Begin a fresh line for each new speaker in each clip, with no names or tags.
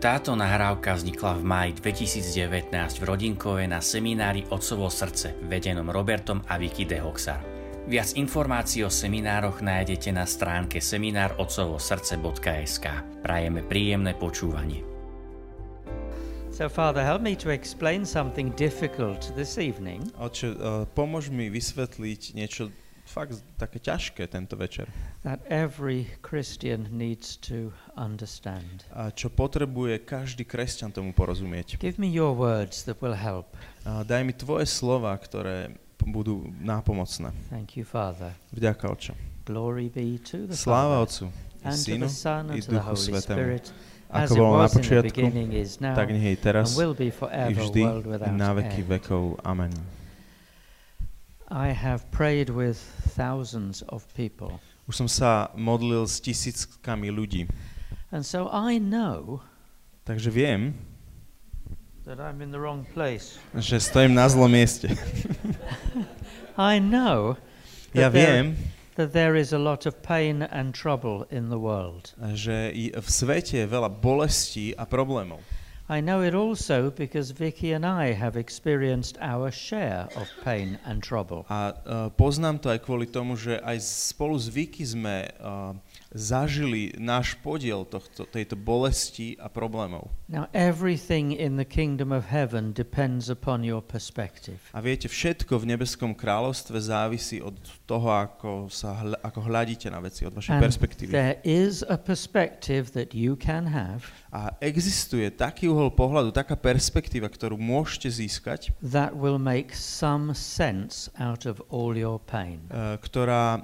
Táto nahrávka vznikla v máji 2019 v Rodinkove na seminári Otcovo srdce, vedenom Robertom a Vicky de Hoxar. Viac informácií o seminároch nájdete na stránke seminárotcovosrdce.sk. Prajeme príjemné počúvanie.
So, Father, help me to explain something difficult this evening.
Oče, uh, pomôž mi vysvetliť niečo fakt také ťažké tento večer.
That every Christian needs to understand.
A čo potrebuje každý kresťan tomu porozumieť.
Give me your words that will help.
A daj mi tvoje slova, ktoré budú nápomocné.
Thank you, Father.
Vďaka, Oče.
Glory be to the
Sláva Otcu, i Synu, i Duchu
Holy
Svetému.
Spirit,
Ako bolo na počiatku,
beginning, is now,
tak nech je
and
teraz,
will be
i
forever,
vždy, i na veky vekov. Amen.
I have prayed with thousands of people,
Už som sa modlil s tisíckami ľudí,
and so I know
takže viem,
that I'm in the wrong place.
že stojím na zlom mieste.
I know
Ja viem,
that there is a lot of pain and trouble in the world.
že i v svete je veľa bolestí a problémov.
I know it also because Vicky and I have experienced our share of pain and trouble.
A uh, poznám to aj kvôli tomu, že aj spolu s Vicky sme uh, zažili náš podiel tohto, tejto bolesti a problémov.
Now, everything in the kingdom of heaven depends upon your perspective.
A viete, všetko v nebeskom kráľovstve závisí od toho, ako, sa hľa, ako hľadíte na veci, od vašej
And
perspektívy.
there is a perspective that you can have
A existuje taký uhol pohľadu, taká perspektíva, ktorú môžete získať,
that will make some sense out of all your pain.
uh, ktorá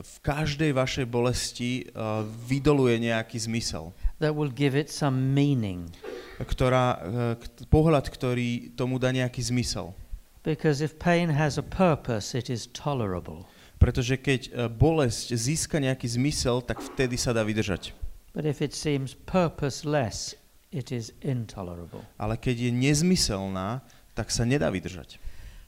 v každej vašej bolesti uh, vydoluje nejaký zmysel.
That will give it some meaning.
Ktorá, k- pohľad, ktorý tomu dá nejaký zmysel.
Because if pain has a purpose, it is tolerable.
Pretože keď bolesť získa nejaký zmysel, tak vtedy sa dá vydržať.
But if it seems purposeless, it is intolerable.
Ale keď je nezmyselná, tak sa nedá vydržať.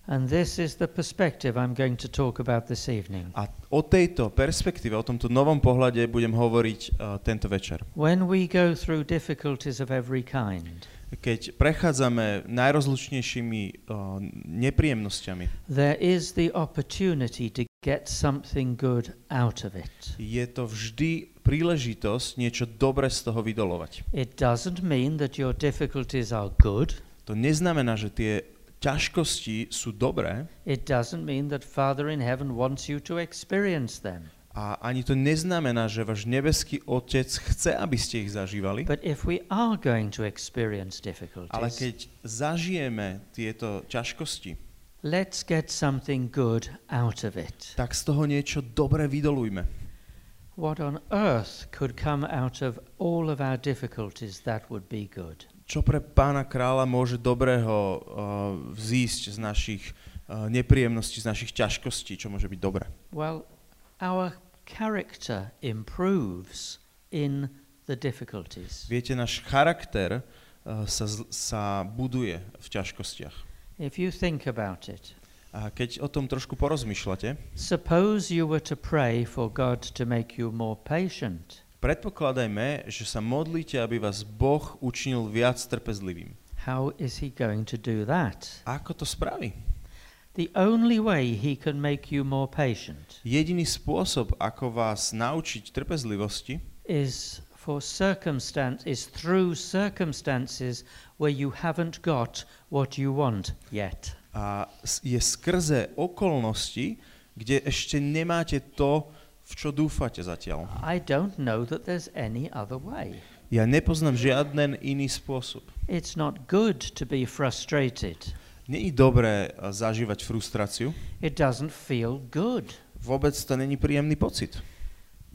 And this is the perspective I'm going to talk about this evening.
A o tejto perspektíve, o tomto novom pohľade budem hovoriť uh, tento večer.
When we go through difficulties of every kind,
Keď prechádzame najrozlučnejšími uh, nepríjemnosťami,
there is the opportunity to get something good out of it.
je to vždy príležitosť niečo dobre z toho vydolovať.
It doesn't mean that your difficulties are good.
To neznamená, že tie ťažkosti sú dobré
It doesn't mean that Father in heaven wants you to experience them.
a ani to neznamená, že váš nebeský Otec chce, aby ste ich zažívali,
But if we are going to experience
ale
difficulties,
keď zažijeme tieto ťažkosti,
let's get something good out of it.
tak z toho niečo dobre vydolujme.
What on earth could come out of all of our difficulties that would be good?
Čo pre pána kráľa môže dobrého uh, vzísť z našich uh, nepríjemností, z našich ťažkostí, čo môže byť dobré?
Well, our character improves in the difficulties.
Viete, náš charakter uh, sa, sa buduje v ťažkostiach.
If you think about it,
A keď o tom trošku porozmýšľate,
suppose you were to pray for God to make you more patient.
Predpokladajme, že sa modlíte, aby vás Boh učinil viac trpezlivým.
How is He going to do that?
Ako to spraví?
The only way He can make you more patient
Jediný spôsob, ako vás naučiť trpezlivosti,
is for circumstance is through circumstances where you haven't got what you want yet.
a je skrze okolnosti, kde ešte nemáte to, v čo dúfate zatiaľ.
I don't know that there's any other way.
Ja nepoznám žiaden iný spôsob.
It's not good to be frustrated.
Je dobré a, zažívať frustráciu,
It doesn't feel good.
vôbec to není príjemný pocit.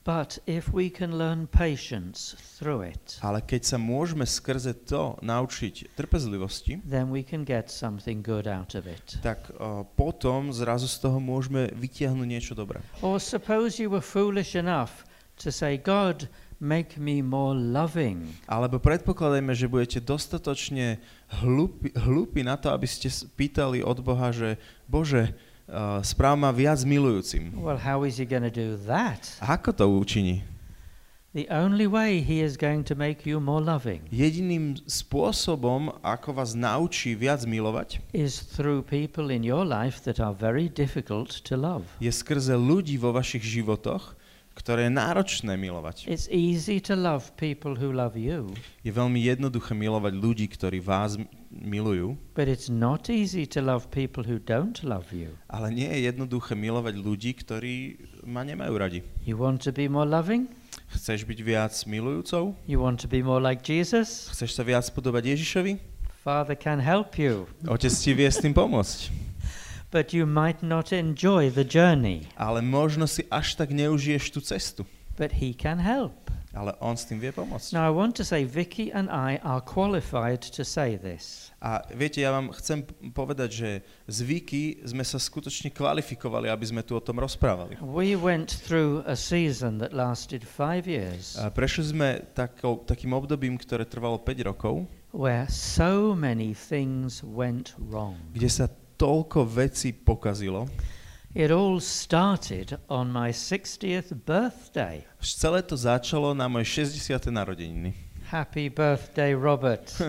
But if we can learn patience through it,
Ale keď sa môžeme skrze to naučiť trpezlivosti,
then we can get something good out of it.
tak uh, potom zrazu z toho môžeme vytiahnuť niečo dobré.
Or suppose you were foolish enough to say, God, make me more loving.
Alebo predpokladajme, že budete dostatočne hlúpi, hlúpi na to, aby ste pýtali od Boha, že Bože, uh, správ ma viac milujúcim.
Well, how is he going to do that?
A Ako to učiní?
The only way he is going to make you more loving
Jediným spôsobom, ako vás naučí viac milovať,
is through people in your life that are very difficult to love.
je skrze ľudí vo vašich životoch, ktoré je náročné milovať.
It's easy to love people who love you,
Je veľmi jednoduché milovať ľudí, ktorí vás milujú,
but it's not easy to love people who don't love you.
ale nie je jednoduché milovať ľudí, ktorí ma nemajú radi.
You want to be more loving?
Chceš byť viac milujúcou?
You want to be more like Jesus?
Chceš sa viac podobať Ježišovi?
Father can help you,
Otec ti vie s tým pomôcť.
But you might not enjoy the journey.
Ale možno si až tak neužiješ tú cestu.
But he can help.
Ale on s tým vie pomôcť.
Now, I want to say Vicky and I are qualified to say this.
A viete, ja vám chcem povedať, že z Viki sme sa skutočne kvalifikovali, aby sme tu o tom rozprávali.
We went through a season that lasted five years
A prešli sme takou, takým obdobím, ktoré trvalo 5 rokov,
where so many things went wrong.
kde sa toľko vecí pokazilo.
It all started on my 60th birthday.
Celé to začalo na moje 60. narodeniny.
Happy birthday, Robert.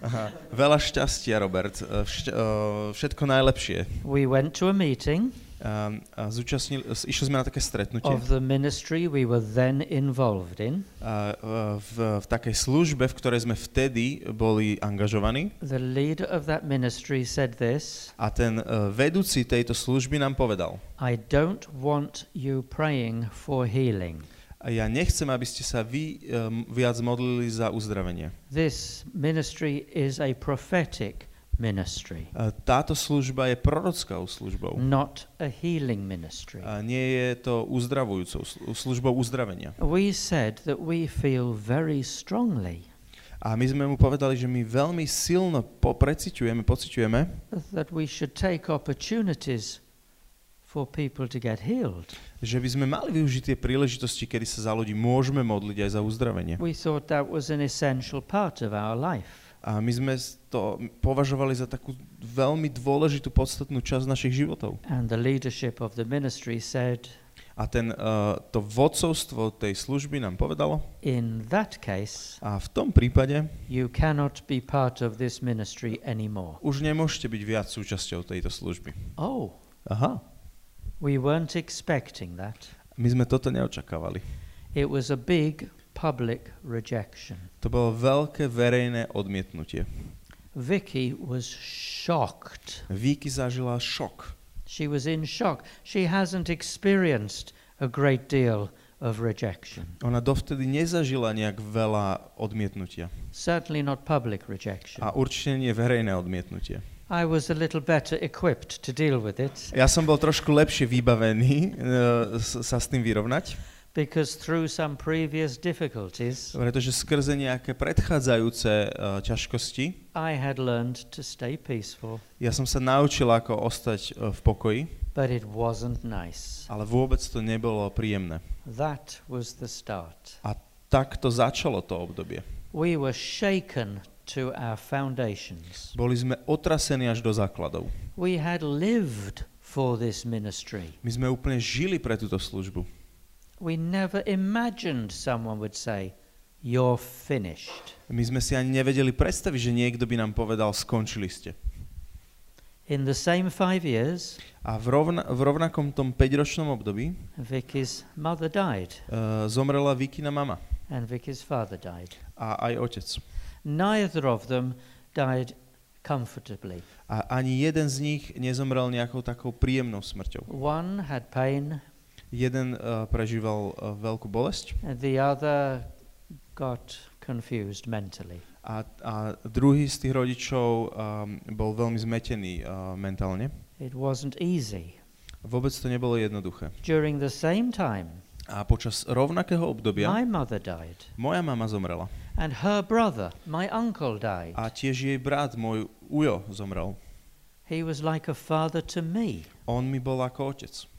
Aha. Veľa šťastia, Robert. E, e, všetko najlepšie.
we went to a meeting
A, a zúčastnili, išli sme na také stretnutie
of the ministry we were then involved in.
a, e, v, v takej službe, v ktorej sme vtedy boli angažovaní.
The leader of that ministry said this
A ten e, vedúci tejto služby nám povedal,
I don't want you praying for healing.
a ja nechcem, aby ste sa vy um, viac modlili za uzdravenie.
This ministry is a prophetic ministry,
táto služba je prorockou službou.
not a healing ministry.
A nie je to uzdravujúcou slu- službou uzdravenia.
We said that we feel very strongly
A my sme mu povedali, že my veľmi silno preciťujeme, pociťujeme,
that we should take opportunities for people to get healed.
že by sme mali využiť tie príležitosti, kedy sa za ľudí môžeme modliť aj za uzdravenie.
We thought that was an essential part of our life.
A my sme to považovali za takú veľmi dôležitú, podstatnú časť našich životov.
And the leadership of the ministry said,
A ten, uh, to vodcovstvo tej služby nám povedalo,
in that case,
a v tom prípade
you cannot be part of this ministry anymore.
už nemôžete byť viac súčasťou tejto služby.
Oh,
Aha,
we weren't expecting that.
my sme toto neočakávali.
It was a big public rejection.
To bolo veľké verejné odmietnutie.
Vicky was shocked.
Víky zažila šok.
She was in shock. She hasn't experienced a great deal of rejection,
Ona dovtedy nezažila nejak veľa odmietnutia.
certainly not public rejection.
A určite nie verejné odmietnutie.
I was a little better equipped to deal with it
Ja som bol trošku lepšie vybavený uh, sa s tým vyrovnať,
because through some previous difficulties,
pretože skrze nejaké predchádzajúce uh, ťažkosti
I had learned to stay peaceful,
ja som sa naučil, ako ostať uh, v pokoji,
but it wasn't nice.
ale vôbec to nebolo príjemné.
That was the start.
A tak to začalo to obdobie.
We were shaken to our foundations.
Boli sme otrasení až do základov.
We had lived for this ministry.
My sme úplne žili pre túto službu.
We never imagined someone would say, You're finished.
My sme si ani nevedeli predstaviť, že niekto by nám povedal, skončili ste.
In the same five years,
A v, rovna, v rovnakom tom 5-ročnom období
Vicky's mother died
uh, zomrela Vikina mama
and Vicky's father died.
a aj otec.
Neither of them died comfortably.
A ani jeden z nich nezomrel nejakou takou príjemnou smrťou.
One had pain,
Jeden uh, prežíval uh, veľkú bolesť
the other got confused mentally.
a, a druhý z tých rodičov um, bol veľmi zmetený uh, mentálne.
It wasn't easy.
Vôbec to nebolo jednoduché.
During the same time,
A počas rovnakého obdobia
my mother died,
moja mama zomrela.
and her brother, my uncle, died.
A tiež jej brat, môj ujo, zomrel.
He was like a father to me.
On mi bol ako otec.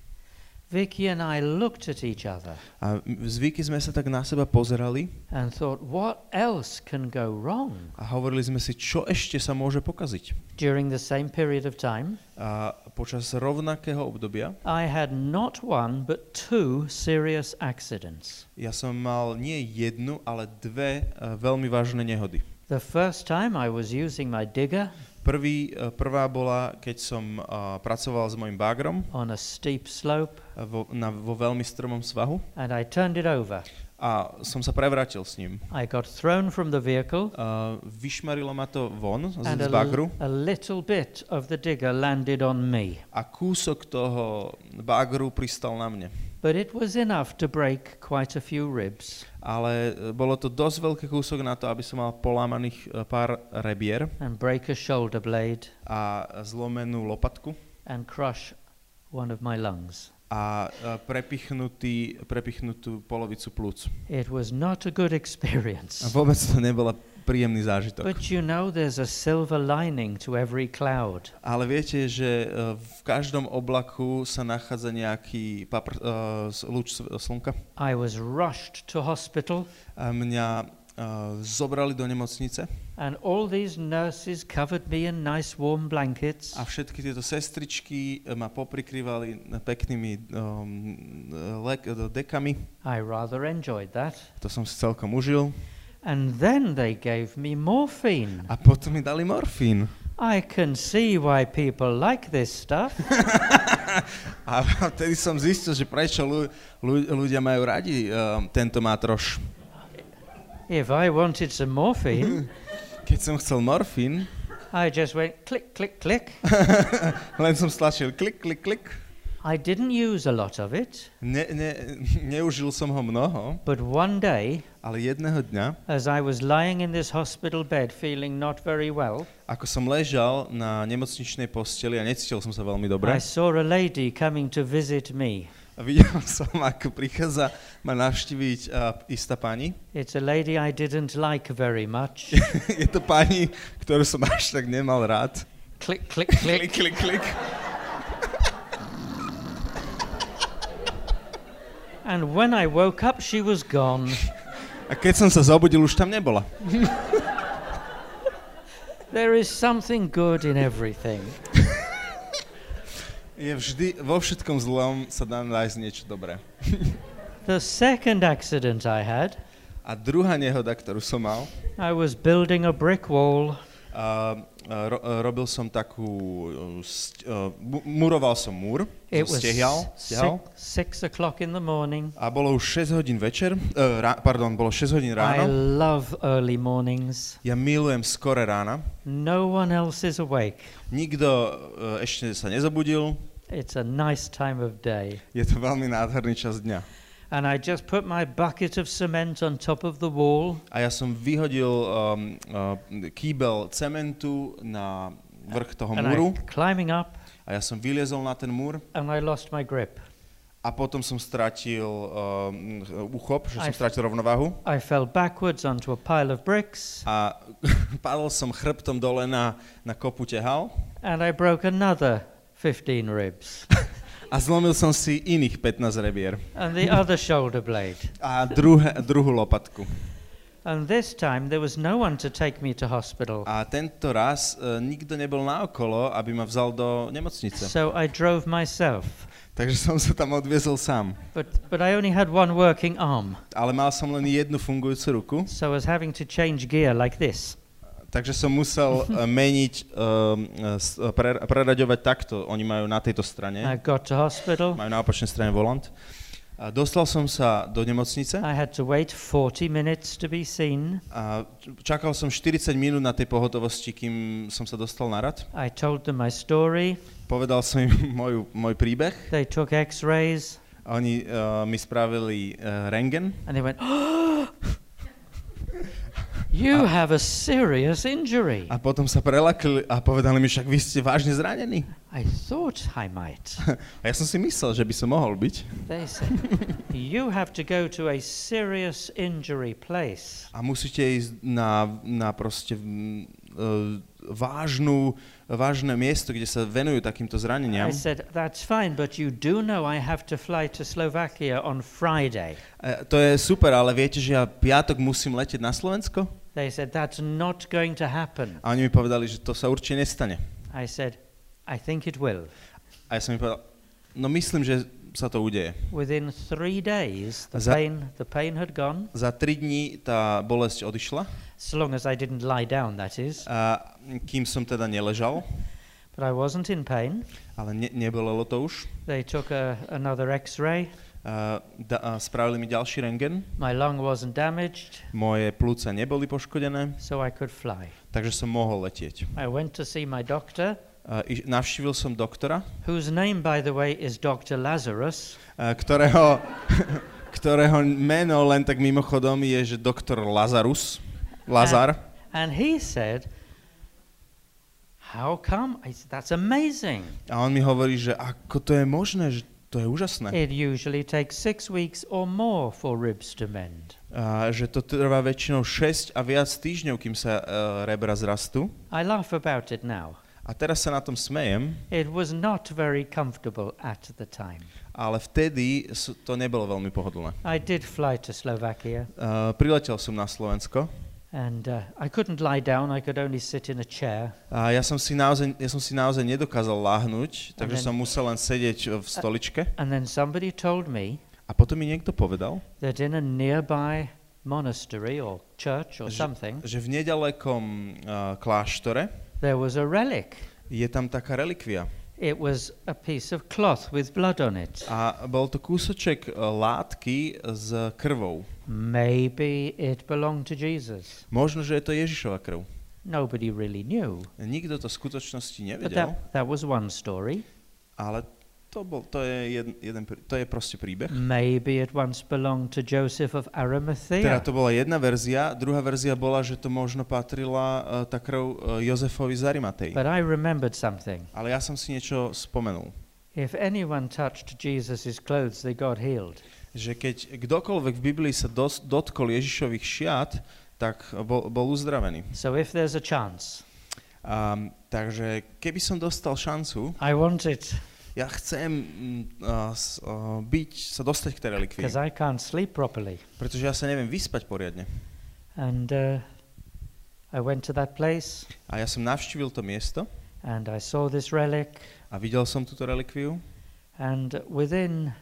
Vicky and I looked at each other
A m- zvyky sme sa tak na seba pozerali
and thought, what else can go wrong?
a hovorili sme si, čo ešte sa môže pokaziť.
During the same period of time,
A počas rovnakého obdobia
I had not one but two serious accidents.
ja som mal nie jednu, ale dve uh, veľmi vážne nehody.
The first time I was using my digger
Prvý, uh, prvá bola, keď som uh, pracoval s mojim bagrom
on a steep slope
vo, na, vo veľmi stromom svahu
and I turned it over.
a som sa prevrátil s ním.
I got thrown from the vehicle
Uh, vyšmarilo ma to von z,
and
z bagru
a little bit of the digger landed on me.
a kúsok toho bagru pristal na mne.
But it was enough to break quite a few ribs
Ale e, bolo to dosť veľký kúsok na to, aby som mal polámaných e, pár rebier
and break a shoulder blade
a zlomenú lopatku
and crush one of my lungs.
a prepichnutý, prepichnutú polovicu plúc.
It was not a good
A
experience.
vôbec to nebola príjemný zážitok.
But you know, there's a silver lining to every cloud.
Ale viete, že e, v každom oblaku sa nachádza nejaký papr, uh, lúč slnka.
I was rushed to hospital,
A mňa uh, zobrali do nemocnice
and all these nurses covered me in nice warm blankets.
a všetky tieto sestričky ma poprikrývali peknými um, dekami.
I rather enjoyed that.
To som si celkom užil.
And then they gave me morphine.
A potom mi dali morfín.
I can see why people like this stuff.
A vtedy som zistil, že prečo ľu, ľu, ľudia majú radi um, tento matroš.
if I wanted some morphine,
Keď som chcel morfín,
I just went click, click, click.
len som stlačil klik, klik, klik.
I didn't use a lot of it,
Ne, ne, neužil som ho mnoho,
but one day,
ale jedného dňa,
as I was lying in this hospital bed feeling not very well,
ako som ležal na nemocničnej posteli a necítil som sa veľmi dobre,
I saw a lady coming to visit me.
a videl som, ako prichádza ma navštíviť uh, istá pani.
It's a lady I didn't like very much.
Je to pani, ktorú som až tak nemal rád.
click, click,
Klik,
click.
klik, klik.
And when I woke up, she was gone.
A keď som sa zobudil, už tam nebola.
There is something good in everything.
Je vždy, vo všetkom zlom sa dá nájsť niečo dobré.
The second accident I had,
A druhá nehoda, ktorú som mal,
I was building a brick wall
a ro, robil som takú, uh, uh, muroval som múr,
It
stehial, stiahal,
six, six in the morning.
a bolo už 6 hodín večer, uh, rá, pardon, bolo 6 hodín
I
ráno.
love early mornings.
Ja milujem skore rána.
No one else is awake.
Nikto uh, ešte sa nezobudil,
It's a nice time of day.
je to veľmi nádherný čas dňa.
And I just put my bucket of cement on top of the wall.
A ja som vyhodil um, uh, kýbel cementu na vrch toho
and
múru
I climbing up.
A ja som vyliezol na ten múr
and I lost my grip.
a potom som stratil um, uchop, že som
Aj-
stratil rovnováhu.
I fell backwards onto a pile of bricks.
A padol som chrbtom dole na, na kopu tehal
and I broke another 15 ribs
a zlomil som si iných 15 rebier
and the other shoulder blade.
a druhé, druhú lopatku.
And this time there was no one to take me to hospital.
A tento raz uh, nikto nebol naokolo, aby ma vzal do nemocnice.
So I drove myself.
Takže som sa tam odviezol sám.
But, but I only had one working arm,
Ale mal som len jednu fungujúcu ruku,
so I was having to change gear like this.
Takže som musel uh, meniť, um, pre, preraďovať takto. Oni majú na tejto strane,
I got to hospital.
majú na opačnej strane volant. A dostal som sa do nemocnice
I had to wait 40 minutes to be seen.
a čakal som 40 minút na tej pohotovosti, kým som sa dostal na rad.
I told them my story.
Povedal som im moju, môj príbeh.
They took x rays
A Oni uh, mi spravili uh, rengen
and they went, You have a serious injury.
a potom sa prelakli a povedali mi, však vy ste vážne zranení.
I thought I might.
A ja som si myslel, že by som mohol byť.
They said, You have to go to a serious injury place.
A musíte ísť na, na proste uh, vážnu, vážne miesto, kde sa venujú takýmto zraneniam.
I said, That's fine, but you do know I have to fly to Slovakia on Friday.
E, to je super, ale viete, že ja piatok musím letieť na Slovensko?
They said, That's not going to happen.
A oni mi povedali, že to sa určite nestane.
I said, I think it will.
A ja som mi povedal, no myslím, že sa to udeje.
Within three days, the
Za-
pain, the pain had gone,
Za tri dní tá bolesť odišla,
so long as I didn't lie down, that is.
a kým som teda neležal,
But I wasn't in pain.
ale ne, nebolelo to už.
They took a, another x-ray.
A, da, a spravili mi ďalší rengen,
My lung wasn't damaged,
moje plúca neboli poškodené,
so I could fly.
takže som mohol letieť.
I went to see my doctor,
A, iš- navštívil som doktora,
whose name, by the way, is Dr. Lazarus.
a, ktorého, ktorého meno len tak mimochodom je, že doktor Lazarus. Lazar.
And he said, How come? I said, That's amazing.
A on mi hovorí, že ako to je možné, že to je úžasné.
It usually takes six weeks or more for ribs to mend.
A, že to trvá väčšinou 6 a viac týždňov, kým sa uh, rebra zrastú.
I laugh about it now.
A teraz sa na tom smejem,
It was not very comfortable at the time.
ale vtedy to nebolo veľmi pohodlné.
I did fly to Slovakia,
Uh, priletel som na Slovensko
and uh, I couldn't lie down, I could only sit in a chair.
a ja som si naozaj, ja som si naozaj nedokázal láhnuť, takže
then-
som musel len sedieť v stoličke.
And then somebody told me
A potom mi niekto povedal,
that in a nearby monastery or church or
Že-
something,
že v nedalekom uh, kláštore
there was a relic.
je tam taká relikvia.
It was a piece of cloth with blood on it.
A bol to kúsoček uh, látky s krvou.
Maybe it belonged to Jesus.
Možno, že je to Ježišova krv.
Nobody really knew.
Nikto to v skutočnosti
But
nevedel,
that, that was one story.
ale to, bol, to, je jeden, jeden, to je proste príbeh.
Maybe it once belonged to Joseph of
Teda
Arimathea.
to bola jedna verzia, druhá verzia bola, že to možno patrila uh, tá krv uh, Jozefovi z Arimatej.
But I remembered something.
Ale ja som si niečo spomenul.
If anyone touched Jesus' clothes, they got healed.
Že keď kdokoľvek v Biblii sa dos, dotkol Ježišových šiat, tak bol, bol uzdravený.
So if there's a chance,
Um, takže keby som dostal šancu,
I want it
ja chcem uh, uh, byť, sa dostať k tej relikvii,
because I can't sleep properly.
pretože ja sa neviem vyspať poriadne.
And uh, I went to that place
A ja som navštívil to miesto
and I saw this relic.
a videl som túto relikviu
And within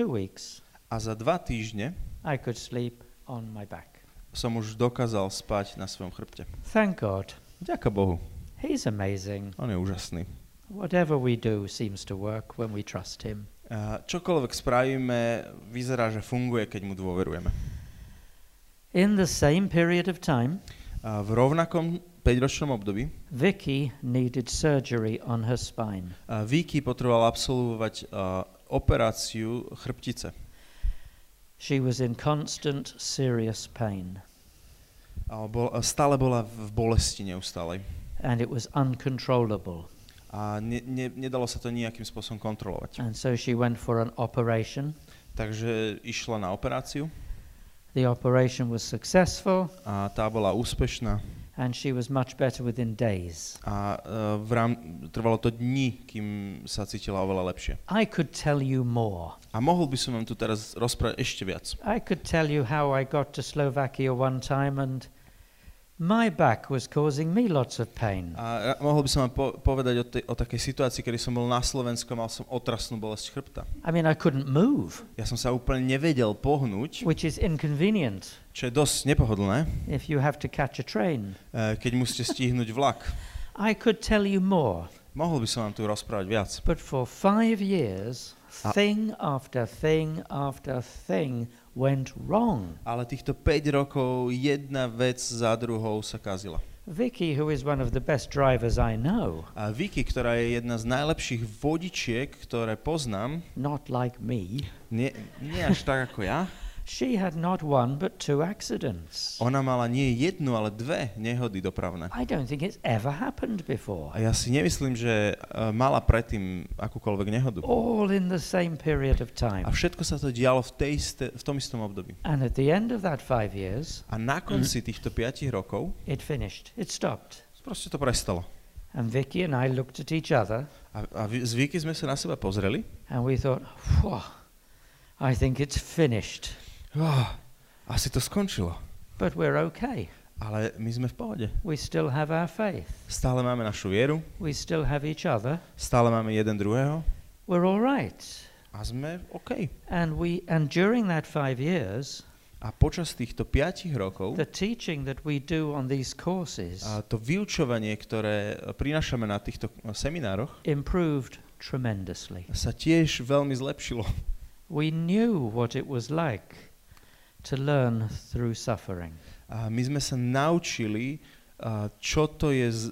two weeks,
a za dva týždne
I could sleep on my back.
som už dokázal spať na svojom chrbte.
Thank God.
Ďaká Bohu.
He's amazing.
On je úžasný.
Whatever we do seems to work when we trust Him.
A čokoľvek spravíme, vyzerá, že funguje, keď mu dôverujeme.
In the same period of time,
A v rovnakom 5-ročnom období
Vicky needed surgery on her spine.
a Vicky potreboval absolvovať a, operáciu chrbtice.
She was in constant serious pain
A bol, stále bola v bolesti neustálej.
and it was uncontrollable.
A ne, ne, nedalo sa to nejakým spôsobom kontrolovať.
And so she went for an operation.
Takže išla na operáciu
The operation was successful
a tá bola úspešná
and she was much better within days.
a e, v rám, trvalo to dní, kým sa cítila oveľa lepšie.
I could tell you more.
A mohol by som vám tu teraz rozprávať ešte viac.
I could tell you how I got to Slovakia one time and my back was causing me lots of pain.
A mohol by som vám po- povedať o, tej, o takej situácii, kedy som bol na Slovensku a mal som otrasnú bolesť chrbta.
I mean, I couldn't move,
Ja som sa úplne nevedel pohnúť,
which is inconvenient
čo je dosť nepohodlné,
if you have to catch a train.
e, keď musíte stihnúť vlak.
I could tell you more,
Mohol by som vám tu rozprávať viac.
but for five years, thing after thing after thing went wrong.
Ale týchto 5 rokov jedna vec za druhou sa kazila.
Vicky, who is one of the best drivers I know,
A Vicky, ktorá je jedna z najlepších vodičiek, ktoré poznám,
not like me,
nie, nie až tak ako ja,
she had not one but two accidents.
ona mala nie jednu, ale dve nehody dopravné.
I don't think it's ever happened before.
A ja si nemyslím, že e, mala predtým akúkoľvek nehodu.
All in the same period of
A
time.
všetko sa to dialo v, tej iste, v tom istom období.
And at the end of that five years,
A na konci týchto 5 rokov
it finished. It stopped.
proste to prestalo.
And Vicky and I looked at each other
A, a z Vicky sme sa na seba pozreli.
and we thought, I think it's finished.
Oh, asi to skončilo.
But we're okay.
Ale my sme v pohode.
We still have our faith.
Stále máme našu vieru,
We still have each other.
stále máme jeden druhého
We're all right.
a sme OK.
And we and during that five years,
A počas týchto piatich rokov
the teaching that we do on these courses
a to vyučovanie, ktoré prinášame na týchto seminároch,
improved tremendously.
sa tiež veľmi zlepšilo.
We knew what it was like to learn through suffering.
A my sme sa naučili, a, čo to je z,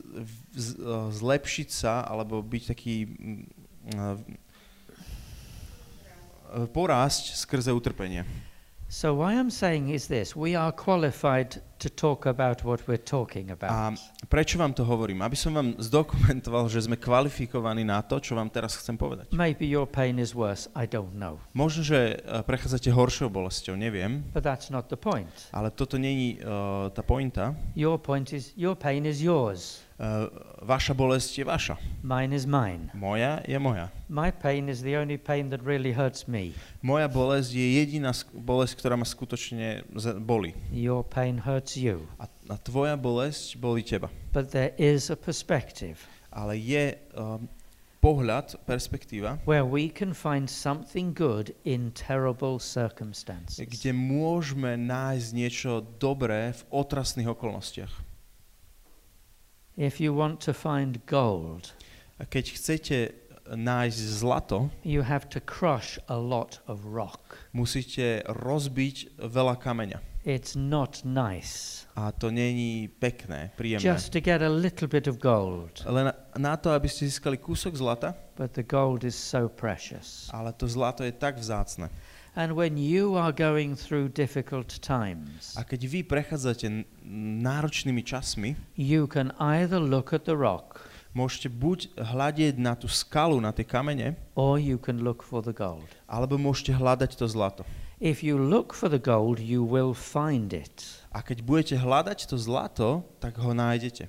z, a, zlepšiť sa, alebo byť taký a, porásť skrze utrpenie.
So why I'm saying is this, we are qualified to talk about what we're talking
A
about.
prečo vám to hovorím? Aby som vám zdokumentoval, že sme kvalifikovaní na to, čo vám teraz chcem povedať.
Maybe your pain is worse, I don't know.
Možno, že a, prechádzate horšou bolesťou, neviem,
But that's not the point.
ale toto není uh, tá pointa.
Your point is your pain is yours.
Uh, vaša bolesť je vaša.
Mine is mine.
Moja je moja.
My pain is the only pain that really hurts me.
Moja bolesť je jediná bolesť, ktorá ma skutočne boli.
Your pain hurts you.
A, a tvoja bolesť boli teba.
But there is a perspective
Ale je um, pohľad, perspektíva,
where we can find something good in terrible circumstances.
kde môžeme nájsť niečo dobré v otrasných okolnostiach.
If you want to find gold,
A keď chcete nájsť zlato,
you have to crush a lot of rock.
musíte rozbiť veľa kameňa.
It's not nice.
A to není pekné, príjemné.
Just to get a little bit of gold.
Len na to, aby ste získali kúsok zlata,
But the gold is so precious.
ale to zlato je tak vzácne.
And when you are going through difficult times,
A keď vy prechádzate náročnými časmi,
you can either look at the rock
môžete buď hľadieť na tú skalu, na tie kamene,
or you can look for the gold.
alebo môžete hľadať to zlato.
If you look for the gold, you will find it.
A keď budete hľadať to zlato, tak ho nájdete.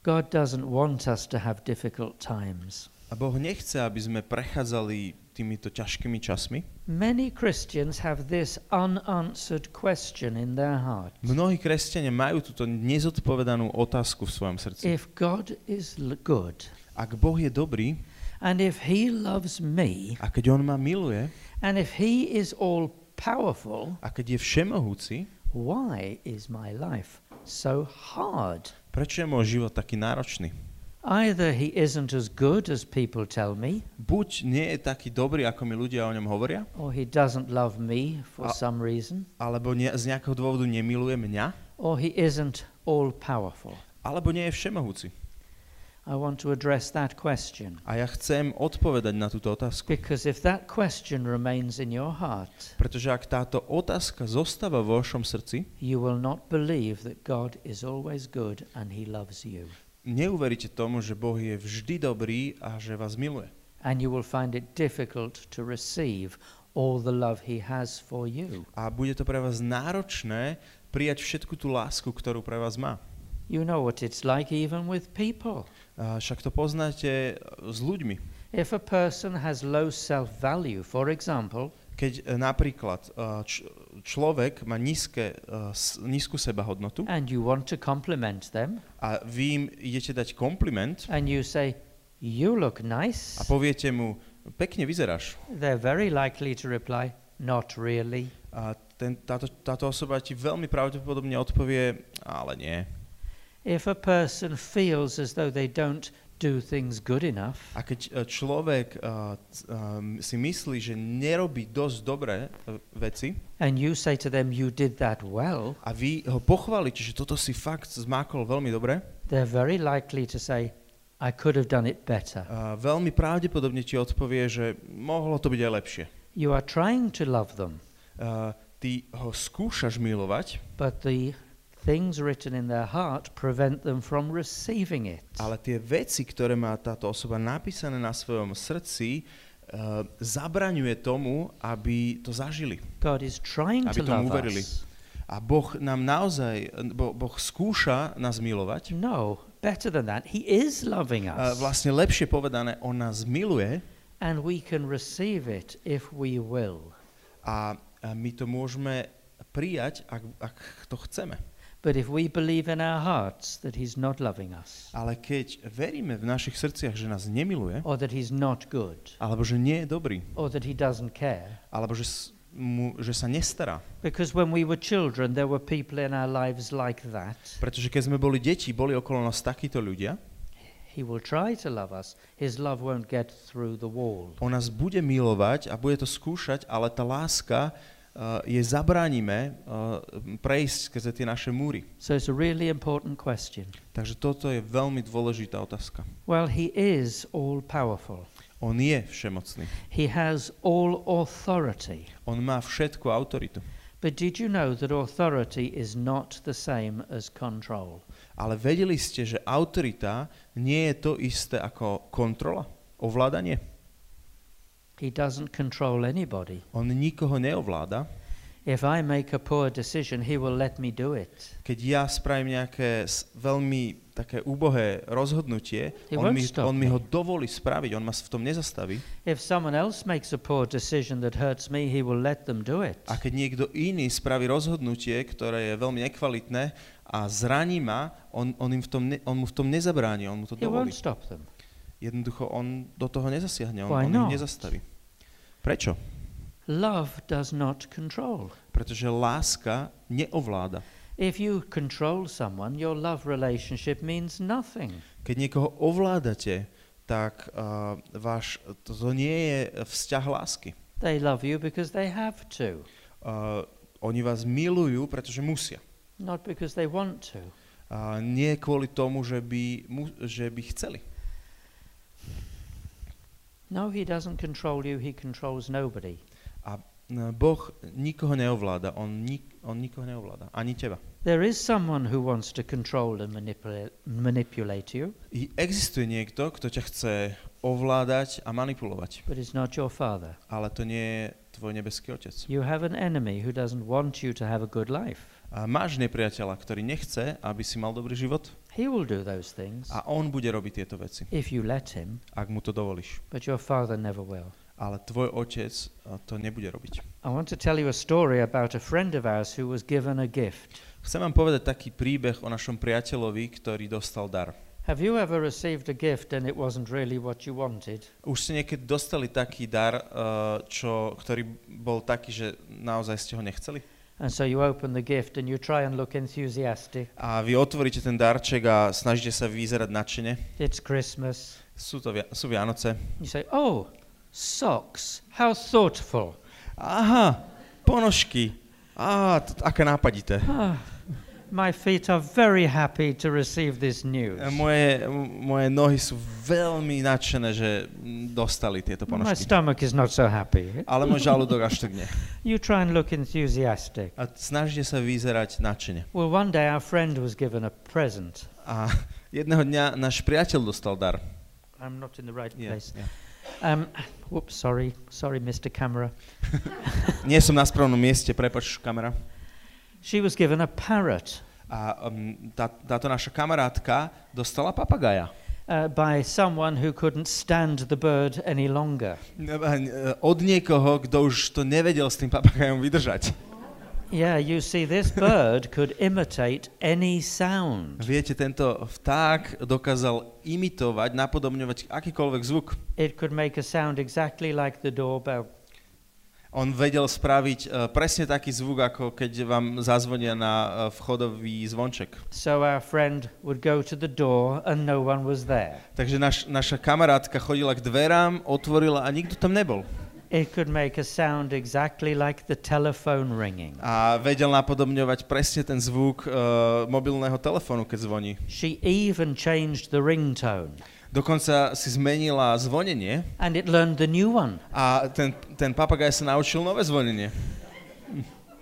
God doesn't want us to have difficult times.
A Boh nechce, aby sme prechádzali týmito ťažkými časmi.
Many Christians have this unanswered question in their heart.
Mnohí kresťania majú túto nezodpovedanú otázku v svojom srdci.
If God is good,
Ak Boh je dobrý
and if He loves me,
a keď On ma miluje
and if He is all powerful,
a keď je všemohúci,
why is my life so hard?
prečo je môj život taký náročný?
Either He isn't as good as people tell me,
Buď nie je taký dobrý, ako mi ľudia o ňom hovoria,
or He doesn't love me for
A-
some reason,
alebo nie, z nejakého dôvodu nemiluje mňa,
or He isn't all powerful.
alebo nie je všemohúci.
I want to address that question.
A ja chcem odpovedať na túto otázku.
Because if that question remains in your heart,
Pretože ak táto otázka zostáva vo vašom srdci,
you will not believe that God is always good and He loves you.
Neuveríte tomu, že Boh je vždy dobrý a že vás miluje.
And you will find it difficult to receive all the love He has for you.
A bude to pre vás náročné prijať všetku tú lásku, ktorú pre vás má.
You know what it's like even with people.
A však to poznáte s ľuďmi.
If a person has low self value, for example,
Keď e, napríklad e, č- človek má nízke, e, nízku sebahodnotu
and you want to compliment them,
a vy im idete dať kompliment
and you say, You look nice,
a poviete mu, pekne vyzeráš.
they're very likely to reply, Not really.
A ten, táto, táto osoba ti veľmi pravdepodobne odpovie, ale nie.
If a person feels as though they don't do things good enough,
A keď e, človek uh, um, si myslí, že nerobí dosť dobré veci
and you say to them, You did that well,
a vy ho pochválite, že toto si fakt zmákol veľmi dobre,
they're very likely to say, I could have done it better.
uh, veľmi pravdepodobne ti odpovie, že mohlo to byť aj lepšie.
You are trying to love them,
Uh, ty ho skúšaš milovať,
but the things written in their heart prevent them from receiving it.
ale tie veci, ktoré má táto osoba napísané na svojom srdci, uh, zabraňuje tomu, aby to zažili.
God is trying
Aby
to
tomu
love
uverili.
us.
A Boh nám naozaj, bo, Boh skúša nás milovať.
No, better than that, He is loving
A
us.
vlastne lepšie povedané, on nás miluje
And we can receive it if we will.
a A my to môžeme prijať, ak, ak to chceme.
But if we believe in our hearts that He's not loving us,
Ale keď veríme v našich srdciach, že nás nemiluje,
or that He's not good,
alebo že nie je dobrý,
or that He doesn't care,
alebo že, mu, že sa nestará.
because when we were children, there were people in our lives like that,
Pretože keď sme boli deti, boli okolo nás takíto ľudia,
He will try to love us. His love won't get through the wall.
on nás bude milovať a bude to skúšať, ale tá láska je zabránime uh, prejsť skrze tie naše múry.
So it's a really important question.
Takže toto je veľmi dôležitá otázka.
Well, He is all powerful,
On je všemocný.
He has all authority.
On má všetku autoritu.
But did you know that authority is not the same as control?
Ale vedeli ste, že autorita nie je to isté ako kontrola, ovládanie.
He doesn't control anybody.
On nikoho neovláda.
If I make a poor decision, He will let me do it.
Keď ja spravím nejaké veľmi také úbohé rozhodnutie,
He
on mi, on mi ho dovolí spraviť, on ma v tom nezastaví.
If someone else makes a poor decision that hurts me, He will let them do it.
A keď niekto iný spraví rozhodnutie, ktoré je veľmi nekvalitné a zraní ma, on, on, im v tom ne, on mu v tom nezabráni, on mu to
He
dovolí.
won't stop them.
Jednoducho on do toho nezasiahne, on,
Why
on
not?
nezastaví. Prečo?
Love does not control.
Pretože láska neovláda.
If you control someone, your love relationship means nothing.
Keď niekoho ovládate, tak uh, váš, to, to nie je vzťah lásky.
They love you because they have to,
Uh, oni vás milujú, pretože musia.
not because they want to.
A nie kvôli tomu, že by, mu, že by chceli.
No, he doesn't control you, he controls nobody.
A no, Boh nikoho neovláda, on, nik, on nikoho neovláda, ani teba.
There is someone who wants to control and manipulate, manipulate you,
I existuje niekto, kto ťa chce ovládať a manipulovať,
but it's not your father.
ale to nie je tvoj nebeský otec.
You have an enemy who doesn't want you to have a good life.
A máš nepriateľa, ktorý nechce, aby si mal dobrý život
He will do those things
a on bude robiť tieto veci,
if you let him,
ak mu to dovolíš.
but your father never will.
Ale tvoj otec a, to nebude robiť.
I want to tell you a story about a friend of ours who was given a gift.
Chcem vám povedať taký príbeh o našom priateľovi, ktorý dostal dar.
Have you ever received a gift and it wasn't really what you wanted?
Už ste niekedy dostali taký dar, uh, čo, ktorý bol taký, že naozaj ste ho nechceli?
And so you open the gift and you try and look enthusiastic.
A vy otvoríte ten darček a snažíte sa vyzerať nadšene.
It's Christmas.
Sú to sú Vianoce.
You say, Oh, socks. How thoughtful.
Aha, ponožky. Á, t- aké nápadité.
Ah, my feet are very happy to receive this news.
E, Moje, moje nohy sú veľmi nadšené, že dostali tieto
My
ponožky.
stomach is not so happy.
Ale môj žalúdok až tak nie.
You try and look enthusiastic.
A snažíte sa vyzerať nadšene.
Well, one day our friend was given a present.
A jedného dňa náš priateľ dostal dar.
I'm not in the right
Yeah,
place.
yeah.
Um, whoops, sorry, sorry, Mr. Camera.
Nie som na správnom mieste, prepač kamera.
She was given a parrot
A um, tá, táto naša kamarátka dostala papagaja.
uh, by someone who couldn't stand the bird any longer.
Od niekoho, kto už to nevedel s tým papagajom vydržať.
Yeah, you see, this bird could imitate any sound.
Viete, tento vták dokázal imitovať, napodobňovať akýkoľvek zvuk.
It could make a sound exactly like the doorbell.
On vedel spraviť uh, presne taký zvuk, ako keď vám zazvonia na uh, vchodový zvonček.
So our friend would go to the door and no one was there.
Takže naš, naša kamarátka chodila k dverám, otvorila a nikto tam nebol.
It could make a sound exactly like the telephone ringing.
A vedel napodobňovať presne ten zvuk uh, mobilného telefónu, keď zvoní.
She even changed the ringtone
Dokonca si zmenila zvonenie
and it learned the new one.
a ten, ten papagaj sa naučil nové zvonenie.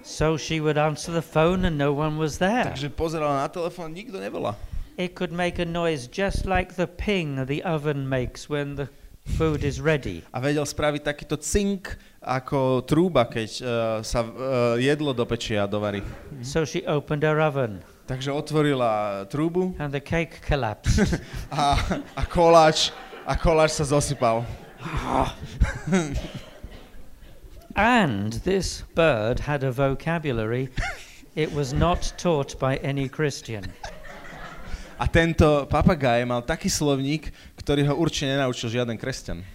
So she would answer the phone and no one was there.
Takže pozerala na telefón, nikto nebola.
It could make a noise just like the ping the oven makes when the food is ready.
A vedel spraviť takýto cink ako trúba, keď uh, sa uh, jedlo do pečia dovarí.
So she opened her oven
Takže otvorila trúbu
and the cake collapsed.
a, a koláč, a koláč sa zosypal.
And this bird had a vocabulary it was not taught by any Christian.
A tento papagaj mal taký slovník, ktorý ho určite nenaučil žiaden kresťan.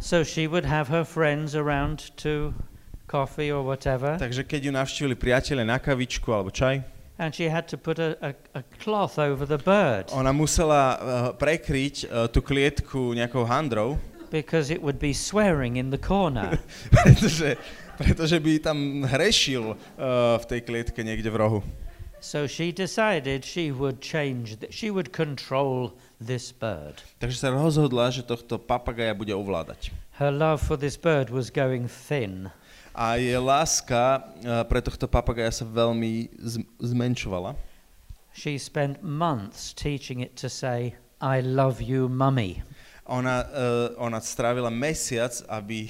So she would have her friends around to coffee or whatever,
Takže keď ju navštívili priatelia na kavičku alebo čaj,
and she had to put a, a, a cloth over the bird
ona musela uh, prekryť uh, tú klietku nejakou handrou,
because it would be swearing in the corner.
pretože, pretože by tam hrešil uh, v tej klietke niekde v rohu.
so she decided she would change, th- she would control this bird.
Takže sa rozhodla, že tohto papagaja bude ovládať.
Her love for this bird was going thin.
A jej láska uh, pre tohto papagaja sa veľmi zmenšovala.
She spent months teaching it to say, I love you, mummy.
Ona, uh, ona strávila mesiac, aby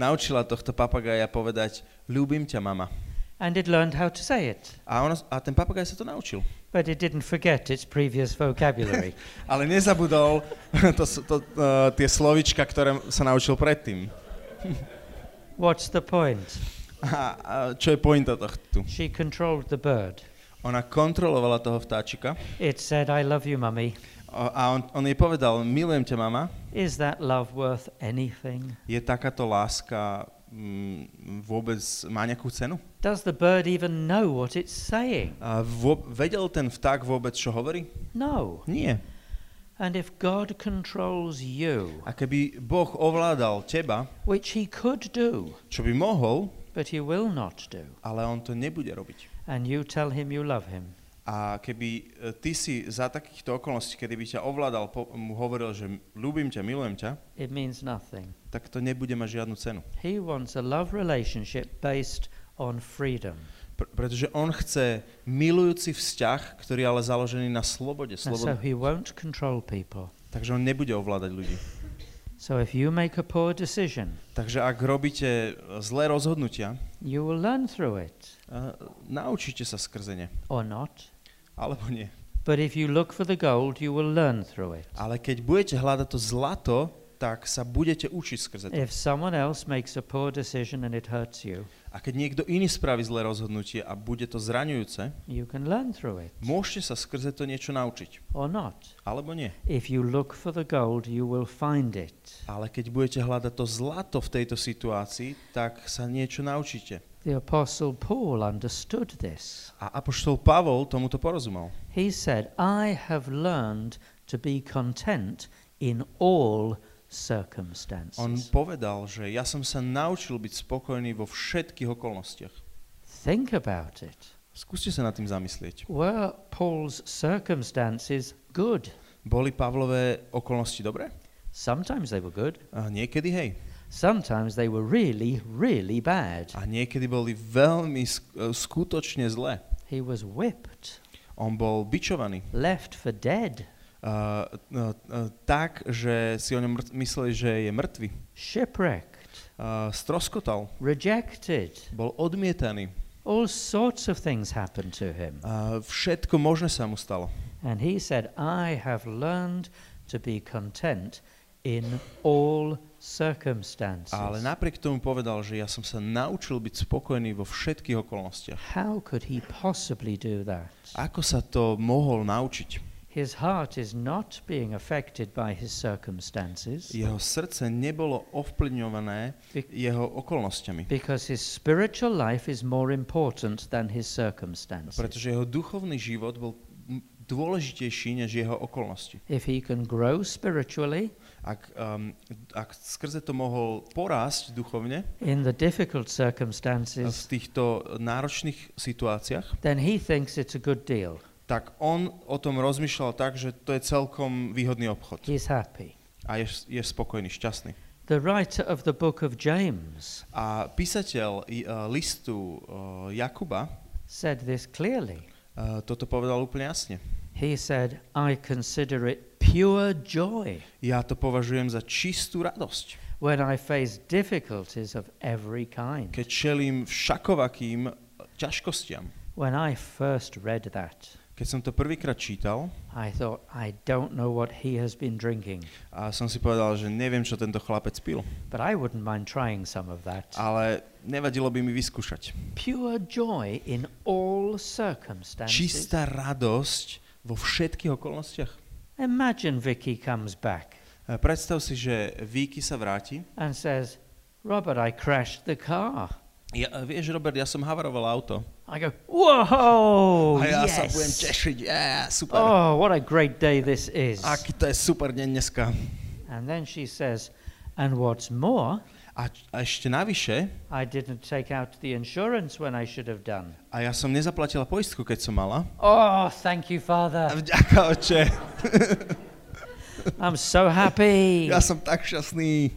naučila tohto papagaja povedať ľúbim ťa, mama.
And it learned how to say it,
A, ona, a ten papagaj sa to naučil.
but it didn't forget its previous vocabulary.
Ale nezabudol to, to, uh, tie slovička, ktoré sa naučil predtým.
What's the point?
A, a čo je pointa tohto?
She controlled the bird.
Ona kontrolovala toho vtáčika
It said, I love you, mummy.
a on, on jej povedal, milujem ťa, mama.
Is that love worth anything?
Je takáto láska mm, vôbec, má nejakú cenu?
Does the bird even know what it's saying?
A vo, vedel ten vták vôbec, čo hovorí?
No.
Nie.
And if God controls you,
A keby Boh ovládal teba,
which he could do,
čo by mohol,
but he will not do,
ale on to nebude robiť.
and you tell him you love him,
A keby e, ty si za takýchto okolností, kedy by ťa ovládal, po, mu hovoril, že ľúbim ťa, milujem ťa,
it means nothing.
tak to nebude mať žiadnu cenu.
He wants a love relationship based on freedom.
Pr- pretože on chce milujúci vzťah, ktorý je ale založený na slobode.
So
slobode.
he won't control people.
Takže on nebude ovládať ľudí.
So if you make a poor decision,
Takže ak robíte zlé rozhodnutia,
you will learn through it
uh, naučíte sa skrze ne.
or not.
Alebo nie.
But if you look for the gold, you will learn through it.
Ale keď budete hľadať to zlato, tak sa budete učiť skrze to.
If someone else makes a poor decision and it hurts you,
A keď niekto iný spraví zlé rozhodnutie a bude to zraňujúce,
you can learn through it
môžete sa skrze to niečo naučiť.
or not.
Alebo nie.
If you look for the gold, you will find it.
Ale keď budete hľadať to zlato v tejto situácii, tak sa niečo naučíte.
The Apostle Paul understood this.
A apoštol Pavol tomuto porozumel.
He said, I have learned to be content in all
On
circumstances.
povedal, že ja som sa naučil byť spokojný vo všetkých okolnostiach.
Think about it.
Skúste sa nad tým zamyslieť.
Were Paul's circumstances good?
Boli Pavlové okolnosti dobré?
Sometimes they were good.
A niekedy hej.
Sometimes they were really, really bad.
A niekedy boli veľmi sk- skutočne zlé.
He was whipped,
On bol bičovaný.
left for dead,
tak, že si o ňom mysleli, že je mŕtvy.
shipwrecked,
stroskotal.
rejected.
Bol odmietaný.
All sorts of things happened to him.
Všetko možné sa mu stalo.
And he said, I have learned to be content in all circumstances.
Ale napriek tomu povedal, že ja som sa naučil byť spokojný vo všetkých okolnostiach.
How could he possibly do that?
Ako sa to mohol naučiť?
His heart is not being affected by his circumstances
Jeho srdce nebolo ovplyvňované jeho okolnostiami.
because his spiritual life is more important than his circumstances.
Pretože jeho duchovný život bol dôležitejší než jeho okolnosti.
If he can grow spiritually
Ak, um, ak skrze to mohol porásť duchovne
in the difficult
v
circumstances,
týchto náročných situáciách,
then he thinks it's a good deal.
Tak on o tom rozmýšľal tak, že to je celkom výhodný obchod.
He's happy.
A je, je spokojný, šťastný.
The writer of the book of James
A písateľ uh, listu uh, Jakuba
said this clearly.
uh, toto povedal úplne jasne.
He said, I consider it pure joy
Ja to považujem za čistú radosť,
when I face difficulties of every kind.
keď čelím všakovakým ťažkostiam.
When I first read that,
Keď som to prvýkrát čítal,
I thought, I don't know what he has been drinking,
a som si povedal, že neviem, čo tento chlapec pil.
but I wouldn't mind trying some of that.
Ale nevadilo by mi vyskúšať.
Pure joy in all circumstances.
Čistá radosť vo všetkých okolnostiach.
Imagine Vicky comes back
Predstav si, že Víky sa vráti.
and says, Robert, I crashed the car.
Ja, vieš, Robert, ja som havaroval auto.
I go, whoa,
a ja
yes.
sa budem tešiť. Yeah, super.
Oh, what a great day this is.
Aký to je super deň dneska.
And then she says, and what's more,
A, a ešte navyše,
I didn't take out the insurance when I should have done.
a ja som nezaplatila poistku, keď som mala.
Oh, thank you,
A
Father.
vďaka, oče.
I'm so happy.
Ja som tak šťastný.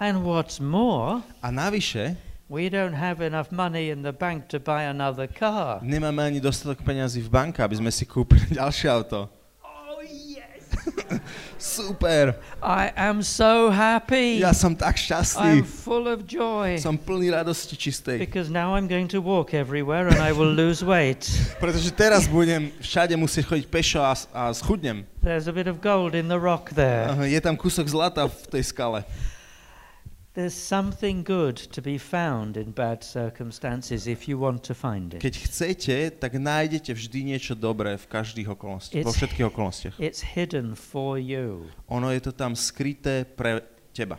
And what's more,
A navyše,
we don't have enough money in the bank to buy another car.
nemáme ani dostatok peňazí v banke, aby sme si kúpili ďalšie auto.
Oh, yes.
Super.
I am so happy.
Ja som tak
I'm
šťastný.
full of joy.
Som plný radosti čistej.
Because now I'm going to walk everywhere and I will lose weight.
Pretože teraz budem všade musieť chodiť pešo a, a schudnem.
There's a bit of gold in the rock there.
Je tam kúsok zlata v tej skale. Keď chcete, tak nájdete vždy niečo dobré v každých okolnostiach, vo všetkých okolnostiach.
It's hidden for you.
Ono je to tam skryté pre teba.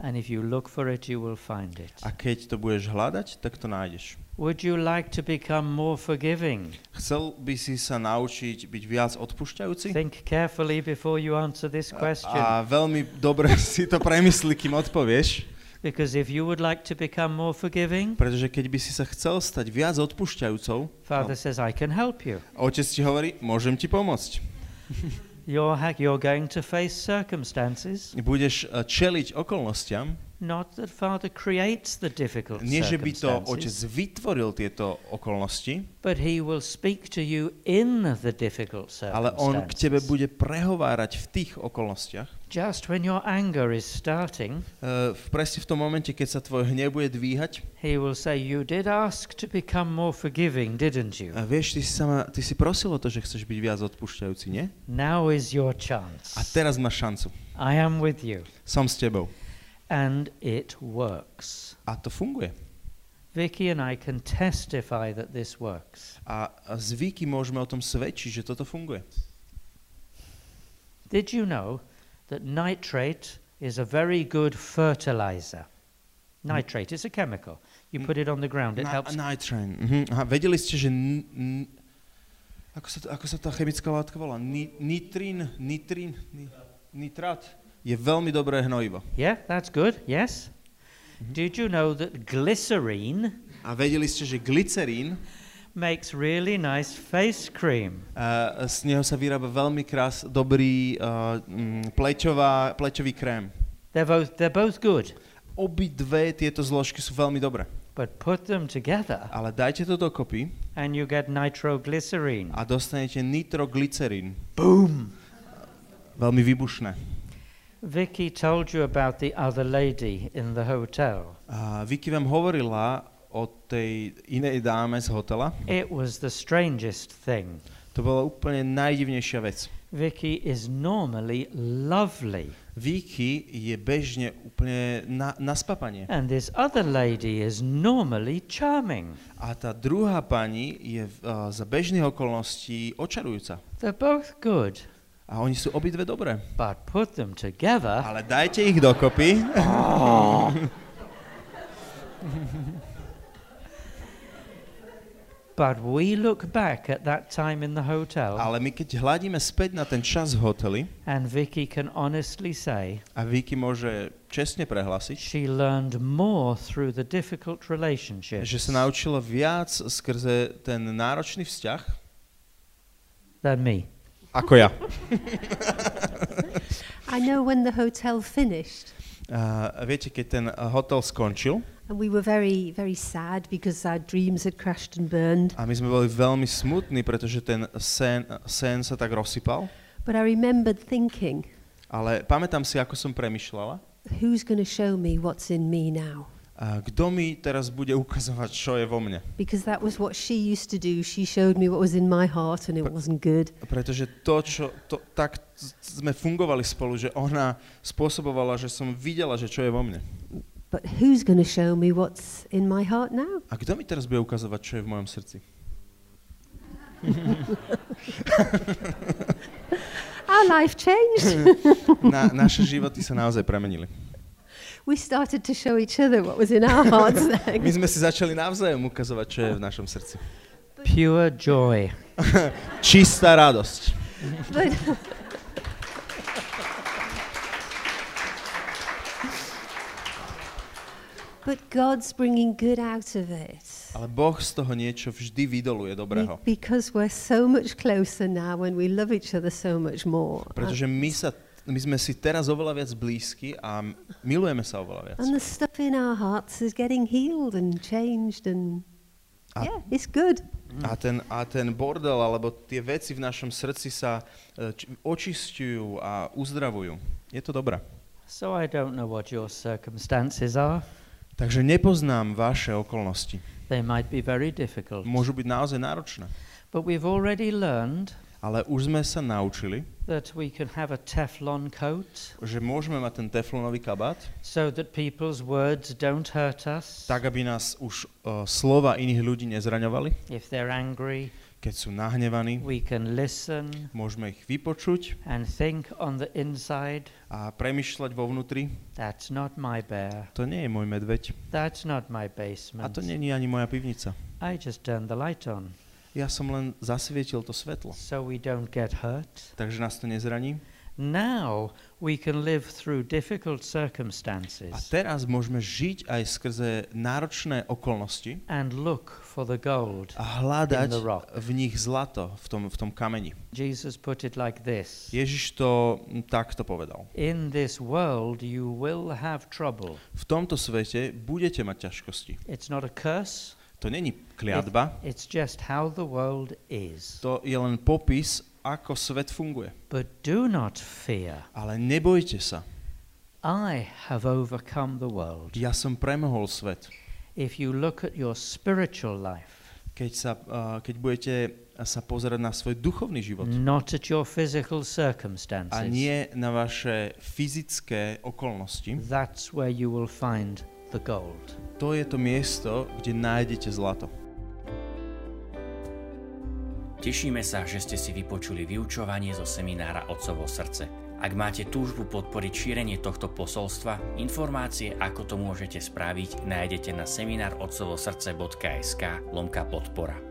And if you look for it, you will find it.
A keď to budeš hľadať, tak to nájdeš.
Would you like to become more forgiving?
Chcel by si sa naučiť byť viac odpúšťajúci?
Think carefully before you answer this question.
A veľmi dobre si to premysli, kým odpovieš.
Because if you would like to become more forgiving,
Pretože keď by si sa chcel stať viac odpúšťajúcou,
Father says, I can help you.
otec ti hovorí, môžem ti pomôcť.
You're, you're going to face circumstances,
Budeš eh, čeliť okolnostiam,
not that Father creates the difficult
nie že by to otec vytvoril tieto okolnosti,
but He will speak to you in the difficult
ale on k tebe bude prehovárať v tých okolnostiach.
Just when your anger is starting,
Uh, presne v tom momente, keď sa tvoj hnev bude dvíhať,
He will say, You did ask to become more forgiving, didn't you?
a vieš, ty si, sa ma, ty si prosil o to, že chceš byť viac odpúšťajúci, nie?
Now is your chance.
A teraz máš šancu.
I am with you.
Som s tebou.
And it works.
A to funguje.
Vicky and I can testify that this works.
A, zvyky môžeme o tom svedčiť, že toto funguje.
Did you know that nitrate is a very good fertilizer? Nitrate is a chemical. You
Mm.
put it on the ground, it
Na,
helps.
nitrate. Mhm. Aha, vedeli ste, že... Ako, sa, to- ako sa tá chemická látka volá? Ni, nitrín, nitrín, ni, nitrát je veľmi dobré hnojivo.
Yeah, that's good. Yes.
Mm-hmm.
Did you know that glycerine
A vedeli ste, že glycerín,
makes really nice face cream?
uh, z neho sa vyrába veľmi krás, dobrý uh, mm, plečová, plečový krém.
They're both, they're both good,
Obi dve tieto zložky sú veľmi dobré.
but put them together
Ale dajte to dokopy
and you get nitroglycerine.
a dostanete nitroglycerín.
Boom!
Veľmi vybušné.
Vicky told you about the other lady in the hotel.
A Vicky vám hovorila o tej inej dáme z hotela.
It was the strangest thing.
To bola úplne najdivnejšia vec.
Vicky is normally lovely,
Vicky je bežne úplne na, na spapanie.
and this other lady is normally charming.
A tá druhá pani je uh, za bežných okolností očarujúca.
They're both good,
A oni sú obidve dobré.
but put them together,
Ale dajte ich dokopy.
but we look back at that time in the hotel,
Ale my keď hľadíme späť na ten čas v hoteli,
and Vicky can honestly say
a Vicky môže čestne prehlásiť,
she learned more through the difficult relationships
že sa naučila viac skrze ten náročný vzťah,
than me.
Ako ja.
I know when the hotel finished,
A viete, keď ten uh, hotel skončil
and we were very, very sad because our dreams had crashed and burned.
a my sme boli veľmi smutní, pretože ten sen, sen sa tak rozsypal,
But I remembered thinking,
ale pamätám si, ako som premyšľala,
who's going to show me what's in me now?
A kto mi teraz bude ukazovať, čo je vo mne?
Because that was what she used to do. She showed me what was in my heart and it wasn't good.
Pretože to, čo, to, tak sme fungovali spolu, že ona spôsobovala, že som videla, že čo je vo mne.
But who's going to show me what's in my heart now?
A kto mi teraz bude ukazovať, čo je v mojom srdci?
Our life changed.
Na, naše životy sa naozaj premenili.
We started to show each other what was in our hearts.
My sme si začali navzájom ukazovať, čo je v našom srdci.
Pure joy.
Čistá radosť.
But, but God's bringing good out of it.
Ale Boh z toho niečo vždy vydoluje dobrého.
Because we're so much closer now when we love each other so much more.
Pretože my, sa, my sme si teraz oveľa viac blízki a milujeme sa oveľa viac.
And the stuff in our hearts is getting healed and changed and
A-
yeah, it's good.
A ten, a ten bordel, alebo tie veci v našom srdci sa e, č- očistujú a uzdravujú. Je to dobré.
So I don't know what your circumstances are.
Takže nepoznám vaše okolnosti.
They might be very difficult.
Môžu byť naozaj náročné.
But we've already learned
Ale už sme sa naučili,
that we can have a Teflon coat
že môžeme mať ten teflonový kabát,
so that people's words don't hurt us.
tak aby nás už uh, slova iných ľudí nezraňovali.
If they're angry,
Keď sú nahnevaní,
we can listen
môžeme ich vypočuť
and think on the inside,
a premyšľať vo vnútri.
that's not my bear,
To nie je môj medveď.
that's not my
A
basement.
to nie je ani moja pivnica.
I just turned the light on
Ja som len zasvietil to svetlo.
so we don't get hurt.
Takže nás to nezraní.
Now we can live through difficult
A
circumstances
teraz môžeme žiť aj skrze náročné okolnosti
and look for the gold.
a hľadať
In the rock.
v nich zlato, v tom, v tom kameni.
Jesus put it like this
Ježiš to takto povedal.
In this world you will have trouble.
V tomto svete budete mať ťažkosti.
It's not a curse,
To není kliatba,
it's just how the world is.
to je len popis, ako svet funguje.
But do not fear.
Ale nebojte sa.
I have overcome the world.
Ja som premohol svet.
If you look at your spiritual life,
Keď, sa, uh, keď budete sa pozerať na svoj duchovný život
not at your physical
a
circumstances,
nie na vaše fyzické okolnosti,
that's where you will find the gold.
to je to miesto, kde nájdete zlato.
Tešíme sa, že ste si vypočuli vyučovanie zo seminára Otcovo srdce. Ak máte túžbu podporiť šírenie tohto posolstva, informácie, ako to môžete spraviť, nájdete na seminárotcovosrdce.sk lomka podpora.